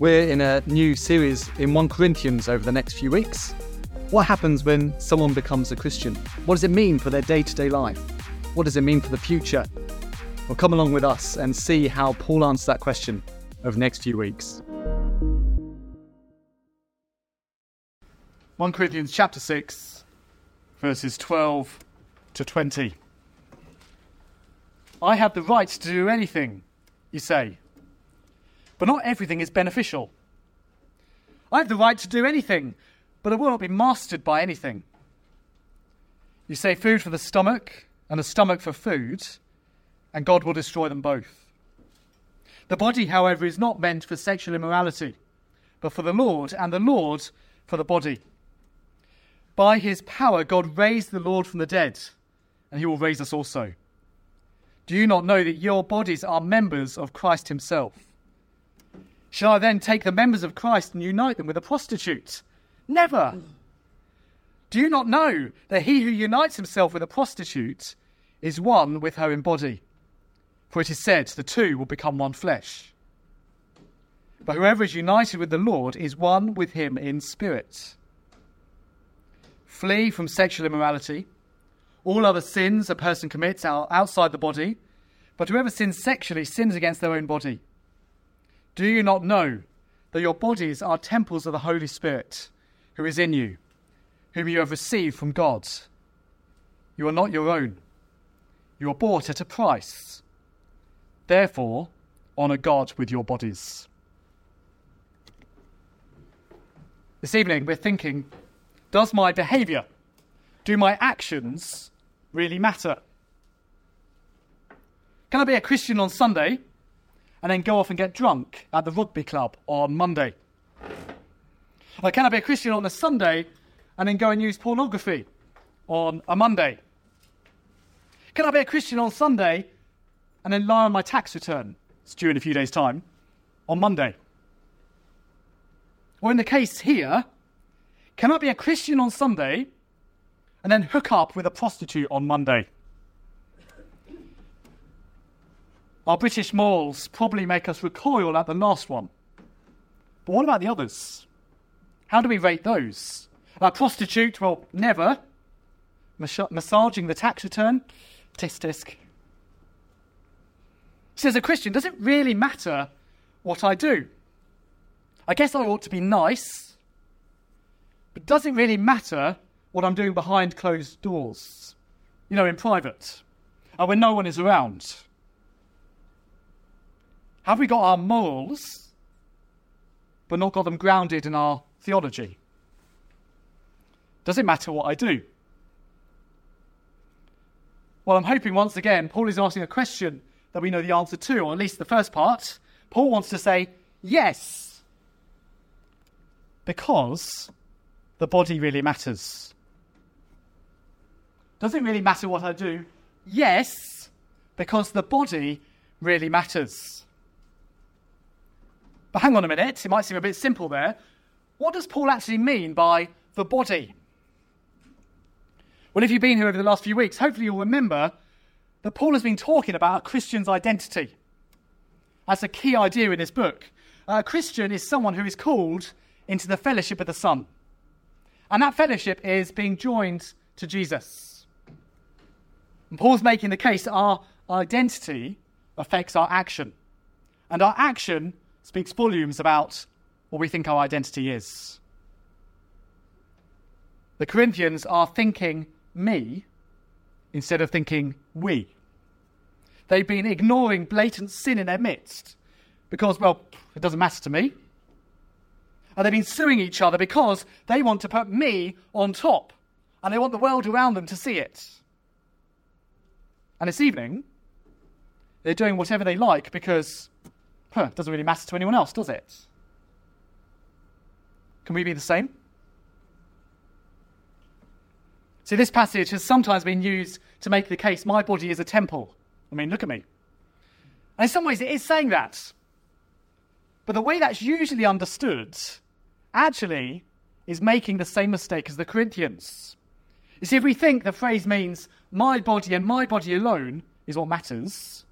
We're in a new series in 1 Corinthians over the next few weeks. What happens when someone becomes a Christian? What does it mean for their day to day life? What does it mean for the future? Well, come along with us and see how Paul answers that question over the next few weeks. 1 Corinthians chapter 6, verses 12 to 20. I have the right to do anything, you say, but not everything is beneficial. I have the right to do anything, but I will not be mastered by anything. You say food for the stomach and the stomach for food, and God will destroy them both. The body, however, is not meant for sexual immorality, but for the Lord, and the Lord for the body. By his power, God raised the Lord from the dead, and he will raise us also. Do you not know that your bodies are members of Christ himself? Shall I then take the members of Christ and unite them with a prostitute? Never. Do you not know that he who unites himself with a prostitute is one with her in body? For it is said, the two will become one flesh. But whoever is united with the Lord is one with him in spirit. Flee from sexual immorality. All other sins a person commits are outside the body, but whoever sins sexually sins against their own body. Do you not know that your bodies are temples of the Holy Spirit who is in you, whom you have received from God? You are not your own. You are bought at a price. Therefore, honour God with your bodies. This evening, we're thinking does my behaviour, do my actions really matter? Can I be a Christian on Sunday and then go off and get drunk at the rugby club on Monday? Or can I be a Christian on a Sunday and then go and use pornography on a Monday? Can I be a Christian on Sunday and then lie on my tax return? It's due in a few days' time on Monday. Or in the case here, can I be a Christian on Sunday and then hook up with a prostitute on Monday? Our British morals probably make us recoil at the last one. But what about the others? How do we rate those? A prostitute, well, never. Mas- massaging the tax return, tisk tisk. So, as a Christian, does it really matter what I do? I guess I ought to be nice, but does it really matter what I'm doing behind closed doors? You know, in private, and when no one is around? Have we got our morals, but not got them grounded in our theology? Does it matter what I do? Well, I'm hoping once again Paul is asking a question that we know the answer to, or at least the first part. Paul wants to say yes, because the body really matters. Does it really matter what I do? Yes, because the body really matters. But hang on a minute, it might seem a bit simple there. What does Paul actually mean by the body? Well, if you've been here over the last few weeks, hopefully you'll remember that Paul has been talking about Christian's identity. That's a key idea in this book. A Christian is someone who is called into the fellowship of the Son. And that fellowship is being joined to Jesus. Paul's making the case that our identity affects our action. And our action speaks volumes about what we think our identity is. The Corinthians are thinking me instead of thinking we. They've been ignoring blatant sin in their midst because, well, it doesn't matter to me. And they've been suing each other because they want to put me on top and they want the world around them to see it. And this evening, they're doing whatever they like because huh, it doesn't really matter to anyone else, does it? Can we be the same? See, this passage has sometimes been used to make the case my body is a temple. I mean, look at me. And in some ways, it is saying that. But the way that's usually understood actually is making the same mistake as the Corinthians. You see, if we think the phrase means my body and my body alone is what matters,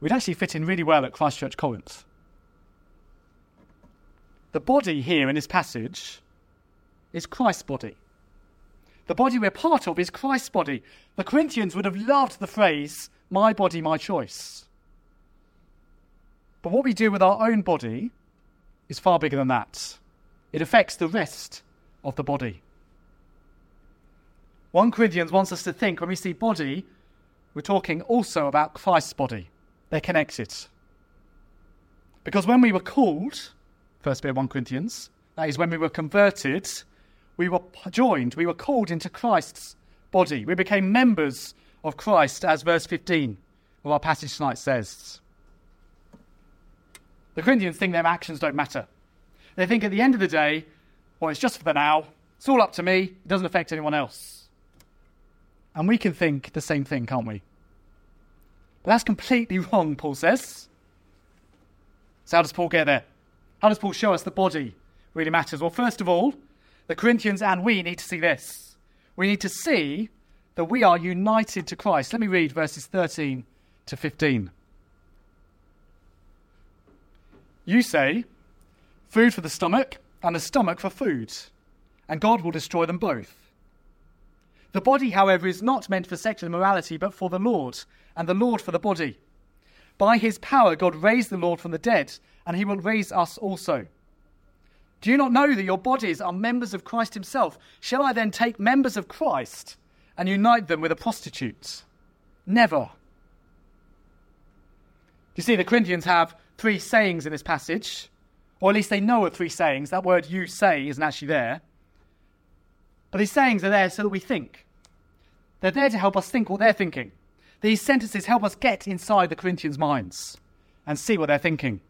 we'd actually fit in really well at Christchurch Corinth. The body here in this passage is Christ's body. The body we're part of is Christ's body. The Corinthians would have loved the phrase, my body, my choice. But what we do with our own body is far bigger than that. It affects the rest of the body. 1 Corinthians wants us to think when we see body, we're talking also about Christ's body. They're connected. Because when we were called, first bit of 1 Corinthians, that is when we were converted, we were joined, we were called into Christ's body. We became members of Christ, as verse 15 of our passage tonight says. The Corinthians think their actions don't matter. They think at the end of the day, well, it's just for the now. It's all up to me. It doesn't affect anyone else. And we can think the same thing, can't we? But that's completely wrong, Paul says. So, how does Paul get there? How does Paul show us the body really matters? Well, first of all, the Corinthians and we need to see this. We need to see that we are united to Christ. Let me read verses 13 to 15. You say, food for the stomach and the stomach for food, and God will destroy them both. The body, however, is not meant for sexual immorality, but for the Lord, and the Lord for the body. By his power, God raised the Lord from the dead, and he will raise us also. Do you not know that your bodies are members of Christ himself? Shall I then take members of Christ and unite them with a prostitute? Never. You see, the Corinthians have three sayings in this passage, or at least they know of three sayings. That word you say isn't actually there. But these sayings are there so that we think. They're there to help us think what they're thinking. These sentences help us get inside the Corinthians' minds and see what they're thinking.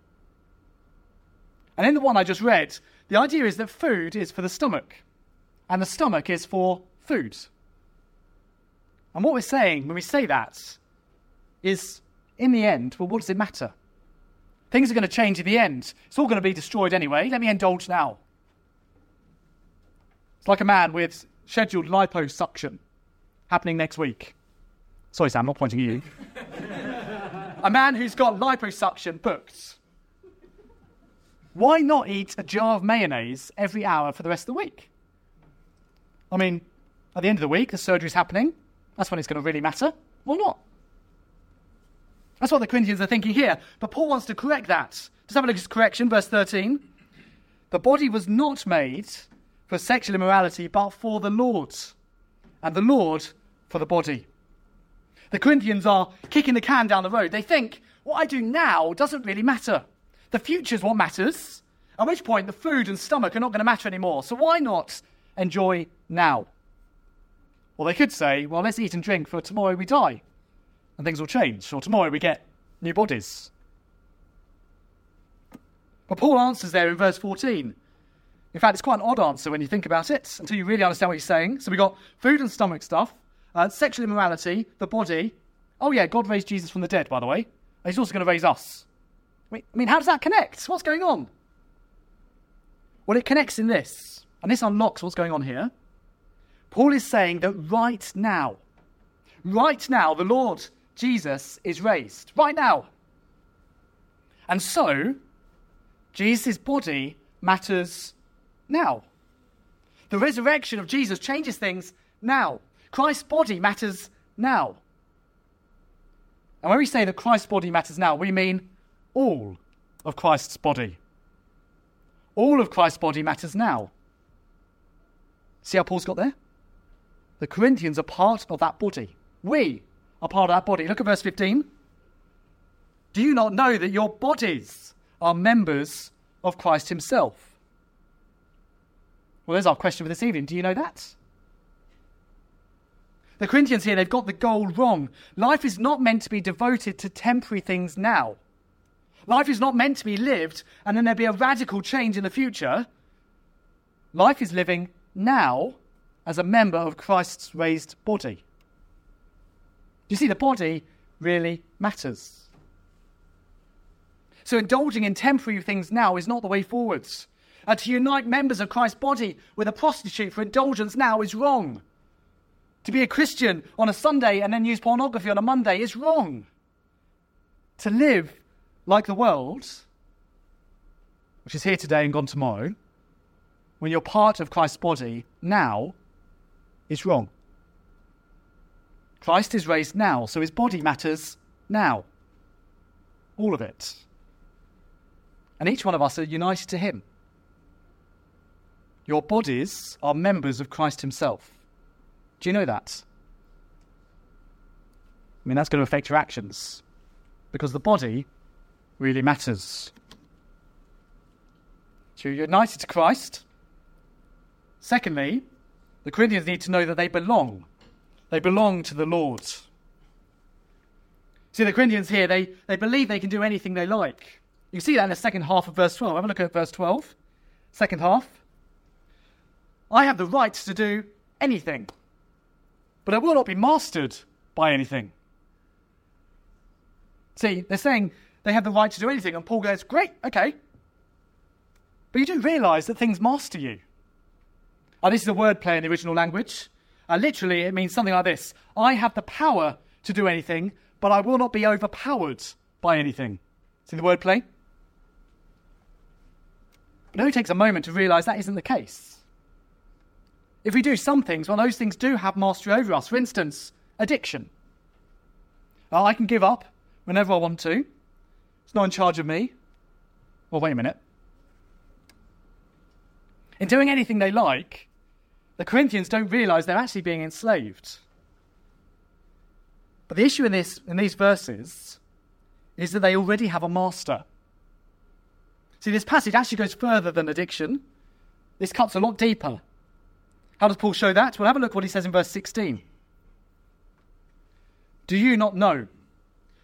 And in the one I just read, the idea is that food is for the stomach, and the stomach is for food. And what we're saying when we say that is, in the end, well, what does it matter? Things are going to change in the end. It's all going to be destroyed anyway. Let me indulge now. It's like a man with scheduled liposuction happening next week. Sorry, Sam, I'm not pointing at you. a man who's got liposuction booked. Why not eat a jar of mayonnaise every hour for the rest of the week? I mean, at the end of the week, the surgery's happening. That's when it's going to really matter. Why not? That's what the Corinthians are thinking here. But Paul wants to correct that. Just have a look at his correction, verse 13. The body was not made for sexual immorality, but for the Lord, and the Lord for the body. The Corinthians are kicking the can down the road. They think, what I do now doesn't really matter. The future is what matters. At which point, the food and stomach are not going to matter anymore. So why not enjoy now? Well, they could say, well, let's eat and drink for tomorrow we die and things will change, or tomorrow we get new bodies. But Paul answers there in verse 14. In fact, it's quite an odd answer when you think about it, until you really understand what he's saying. So we've got food and stomach stuff, uh, sexual immorality, the body. Oh, yeah, God raised Jesus from the dead, by the way. He's also going to raise us. I mean, how does that connect? What's going on? Well, it connects in this, and this unlocks what's going on here. Paul is saying that right now, right now, the Lord Jesus is raised right now. And so, Jesus' body matters now. The resurrection of Jesus changes things now. Christ's body matters now. And when we say that Christ's body matters now, we mean all of Christ's body. All of Christ's body matters now. See how Paul's got there? The Corinthians are part of that body. We are part of that body. Look at verse 15. Do you not know that your bodies are members of Christ Himself? Well, there's our question for this evening. Do you know that? The Corinthians here, they've got the goal wrong. Life is not meant to be devoted to temporary things now. Life is not meant to be lived and then there be a radical change in the future. Life is living now as a member of Christ's raised body. You see, the body really matters. So, indulging in temporary things now is not the way forwards. And to unite members of Christ's body with a prostitute for indulgence now is wrong. To be a Christian on a Sunday and then use pornography on a Monday is wrong. To live like the world, which is here today and gone tomorrow, when you're part of Christ's body now, is wrong. Christ is raised now, so his body matters now. All of it. And each one of us are united to him. Your bodies are members of Christ himself. Do you know that? I mean, that's going to affect your actions because the body really matters. So you're united to Christ. Secondly, the Corinthians need to know that they belong. They belong to the Lord. See, the Corinthians here, they, they believe they can do anything they like. You see that in the second half of verse 12. Have a look at verse 12. Second half. I have the right to do anything, but I will not be mastered by anything. See, they're saying they have the right to do anything, and Paul goes, Great, okay. But you do realize that things master you. Oh, this is a wordplay in the original language. Uh, literally, it means something like this I have the power to do anything, but I will not be overpowered by anything. See the wordplay? But it only takes a moment to realize that isn't the case. If we do some things, well, those things do have mastery over us. For instance, addiction. Well, I can give up whenever I want to. It's not in charge of me. Well, wait a minute. In doing anything they like, the Corinthians don't realize they're actually being enslaved. But the issue in, this, in these verses is that they already have a master. See, this passage actually goes further than addiction. This cuts a lot deeper. How does Paul show that? Well, have a look what he says in verse 16. Do you not know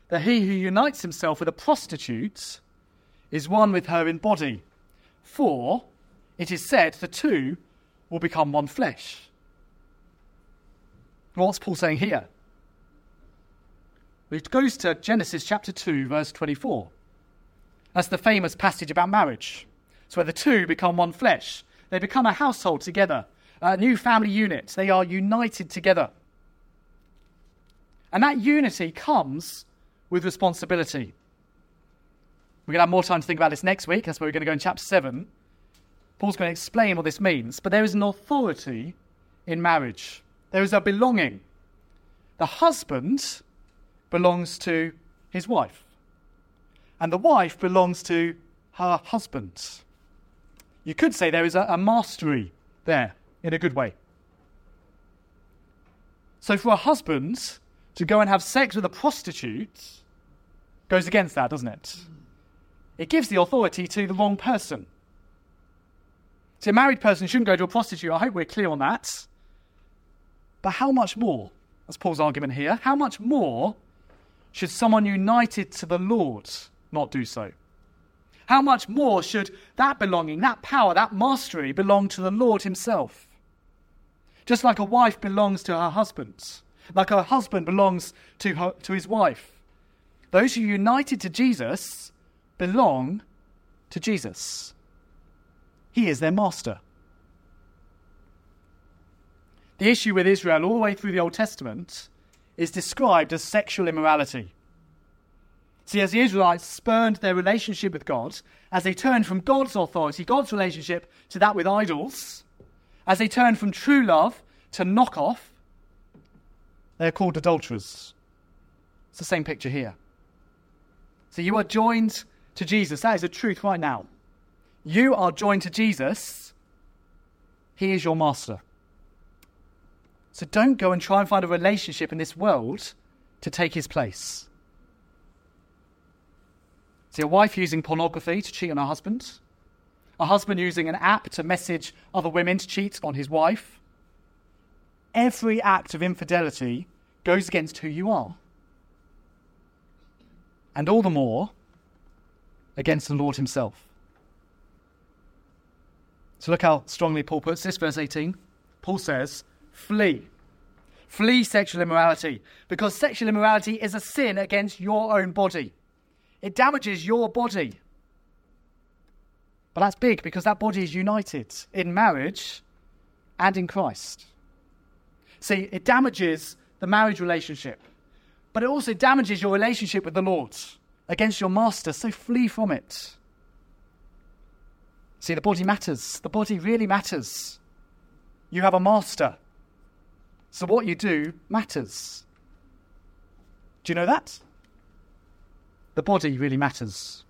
that he who unites himself with a prostitute is one with her in body? For it is said the two will become one flesh. What's Paul saying here? It goes to Genesis chapter 2, verse 24. That's the famous passage about marriage. It's where the two become one flesh. They become a household together, a new family unit. They are united together. And that unity comes with responsibility. We're going to have more time to think about this next week. That's where we're going to go in chapter 7. Paul's going to explain what this means. But there is an authority in marriage, there is a belonging. The husband belongs to his wife, and the wife belongs to her husband. You could say there is a, a mastery there in a good way. So, for a husband to go and have sex with a prostitute goes against that, doesn't it? It gives the authority to the wrong person. See, a married person shouldn't go to a prostitute. I hope we're clear on that. But how much more? That's Paul's argument here. How much more should someone united to the Lord not do so? How much more should that belonging, that power, that mastery belong to the Lord Himself? Just like a wife belongs to her husband, like a husband belongs to, her, to his wife. Those who are united to Jesus belong to Jesus. He is their master. The issue with Israel, all the way through the Old Testament, is described as sexual immorality. See, as the Israelites spurned their relationship with God, as they turned from God's authority, God's relationship, to that with idols, as they turn from true love to knock off, they are called adulterers. It's the same picture here. So you are joined to Jesus. That is the truth right now. You are joined to Jesus, He is your master. So don't go and try and find a relationship in this world to take His place. See, a wife using pornography to cheat on her husband, a husband using an app to message other women to cheat on his wife. Every act of infidelity goes against who you are. And all the more against the Lord Himself. So look how strongly Paul puts this, verse 18. Paul says, Flee. Flee sexual immorality, because sexual immorality is a sin against your own body. It damages your body. But that's big because that body is united in marriage and in Christ. See, it damages the marriage relationship, but it also damages your relationship with the Lord against your master, so flee from it. See, the body matters. The body really matters. You have a master. So what you do matters. Do you know that? The body really matters.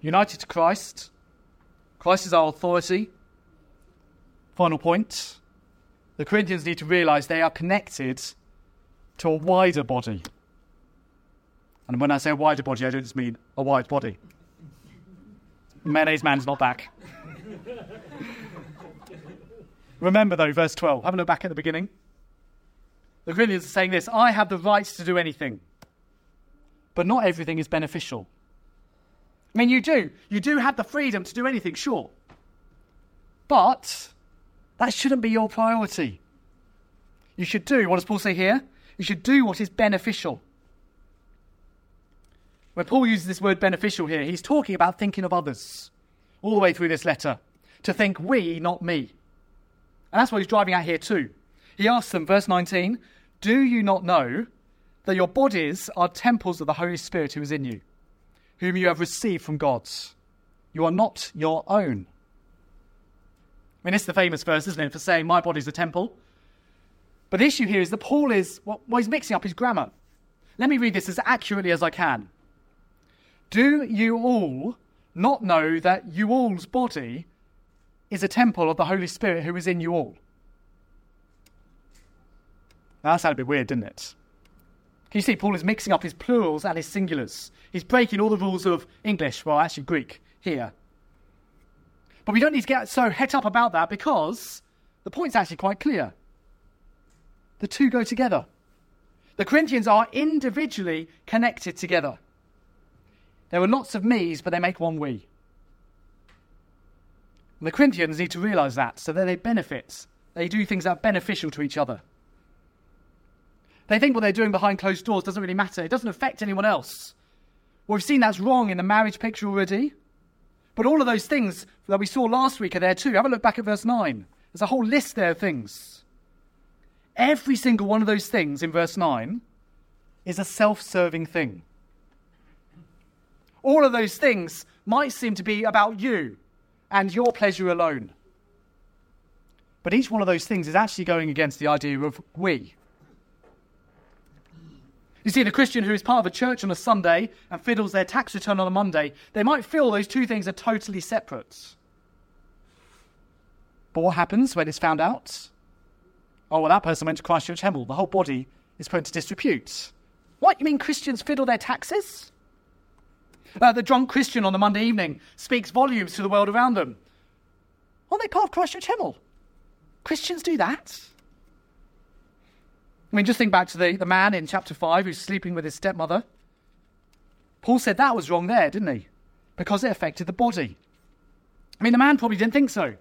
United to Christ. Christ is our authority. Final point. The Corinthians need to realize they are connected to a wider body. And when I say a wider body, I don't just mean a wide body. Mayonnaise man's not back. Remember, though, verse 12. Have a look back at the beginning. The Corinthians are saying this I have the right to do anything, but not everything is beneficial. I mean, you do. You do have the freedom to do anything, sure. But that shouldn't be your priority. You should do, what does Paul say here? You should do what is beneficial. When Paul uses this word beneficial here, he's talking about thinking of others all the way through this letter. To think we, not me. And that's what he's driving at here too. He asks them, verse 19, Do you not know that your bodies are temples of the Holy Spirit who is in you, whom you have received from God? You are not your own. I mean, it's the famous verse, isn't it, for saying, My body's a temple. But the issue here is that Paul is, well, he's mixing up his grammar. Let me read this as accurately as I can. Do you all not know that you all's body is a temple of the Holy Spirit who is in you all? Now, that sounded a bit weird, didn't it? Can you see Paul is mixing up his plurals and his singulars? He's breaking all the rules of English, well, actually Greek, here. But we don't need to get so het up about that because the point's actually quite clear. The two go together. The Corinthians are individually connected together. There are lots of me's, but they make one we. And the Corinthians need to realize that so that they benefit. They do things that are beneficial to each other. They think what they're doing behind closed doors doesn't really matter. It doesn't affect anyone else. Well, we've seen that's wrong in the marriage picture already. But all of those things that we saw last week are there too. Have a look back at verse 9. There's a whole list there of things. Every single one of those things in verse 9 is a self serving thing. All of those things might seem to be about you and your pleasure alone. But each one of those things is actually going against the idea of we. You see, the Christian who is part of a church on a Sunday and fiddles their tax return on a Monday, they might feel those two things are totally separate. But what happens when it's found out? Oh, well, that person went to Christchurch Hemel. The whole body is put into disrepute. What? You mean Christians fiddle their taxes? Uh, the drunk Christian on the Monday evening speaks volumes to the world around them. Aren't they part of Christchurch Hemel? Christians do that. I mean, just think back to the, the man in chapter 5 who's sleeping with his stepmother. Paul said that was wrong there, didn't he? Because it affected the body. I mean, the man probably didn't think so.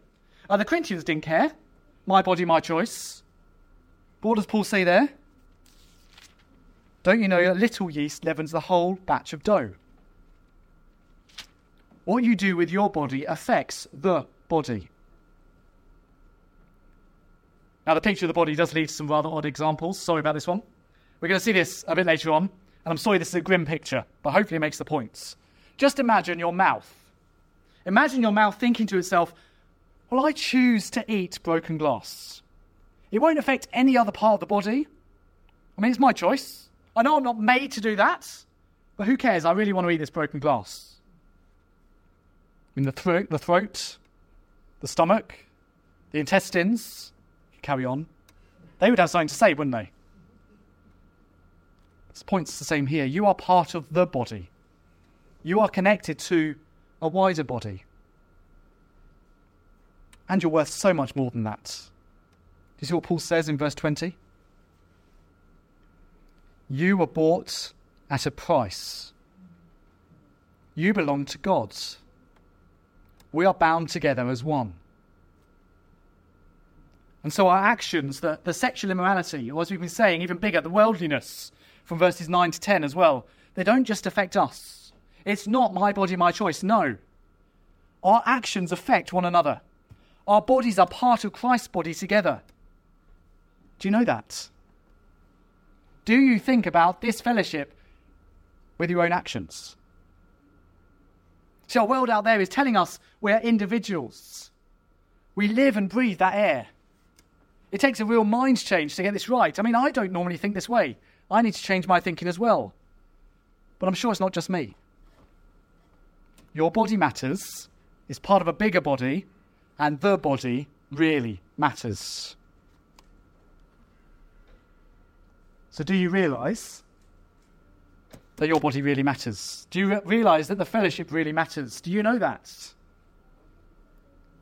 Uh, the Corinthians didn't care. My body, my choice. But what does Paul say there? Don't you know that little yeast leavens the whole batch of dough? What you do with your body affects the body. Now, the picture of the body does lead to some rather odd examples. Sorry about this one. We're going to see this a bit later on, and I'm sorry this is a grim picture, but hopefully it makes the points. Just imagine your mouth. Imagine your mouth thinking to itself, Well, I choose to eat broken glass. It won't affect any other part of the body. I mean, it's my choice. I know I'm not made to do that, but who cares? I really want to eat this broken glass in the throat, the throat, the stomach, the intestines, carry on, they would have something to say, wouldn't they? This point's the same here. You are part of the body. You are connected to a wider body. And you're worth so much more than that. Do you see what Paul says in verse 20? You were bought at a price. You belong to God we are bound together as one. And so our actions, the, the sexual immorality, or as we've been saying, even bigger, the worldliness, from verses 9 to 10 as well, they don't just affect us. It's not my body, my choice. No. Our actions affect one another. Our bodies are part of Christ's body together. Do you know that? Do you think about this fellowship with your own actions? See, our world out there is telling us we're individuals. We live and breathe that air. It takes a real mind change to get this right. I mean, I don't normally think this way. I need to change my thinking as well. But I'm sure it's not just me. Your body matters, is part of a bigger body, and the body really matters. So, do you realize that your body really matters? Do you realize that the fellowship really matters? Do you know that?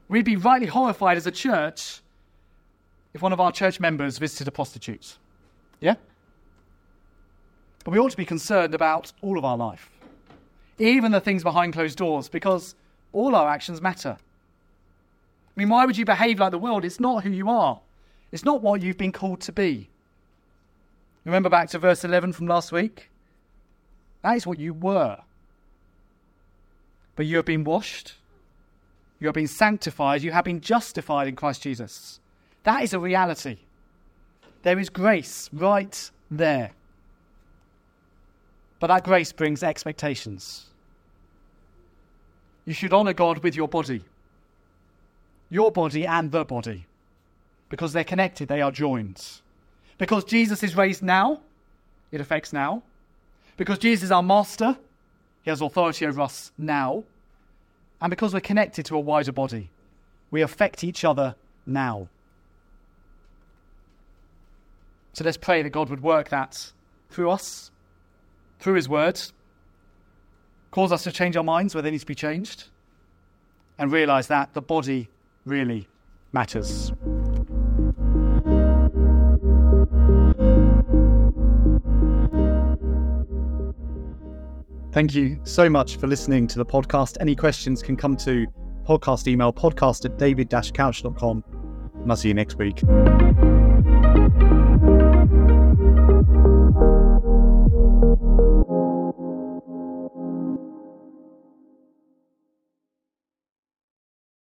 We'd be rightly horrified as a church if one of our church members visited a prostitute. Yeah? But we ought to be concerned about all of our life, even the things behind closed doors, because all our actions matter. I mean, why would you behave like the world? It's not who you are, it's not what you've been called to be. Remember back to verse 11 from last week? That is what you were. But you have been washed, you have been sanctified, you have been justified in Christ Jesus. That is a reality. There is grace right there. But that grace brings expectations. You should honour God with your body, your body and the body, because they're connected, they are joined. Because Jesus is raised now, it affects now. Because Jesus is our master, he has authority over us now. And because we're connected to a wider body, we affect each other now. So let's pray that God would work that through us, through His Word, cause us to change our minds where they need to be changed, and realize that the body really matters. Thank you so much for listening to the podcast. Any questions can come to podcast email podcast at david-couch.com. And I'll see you next week.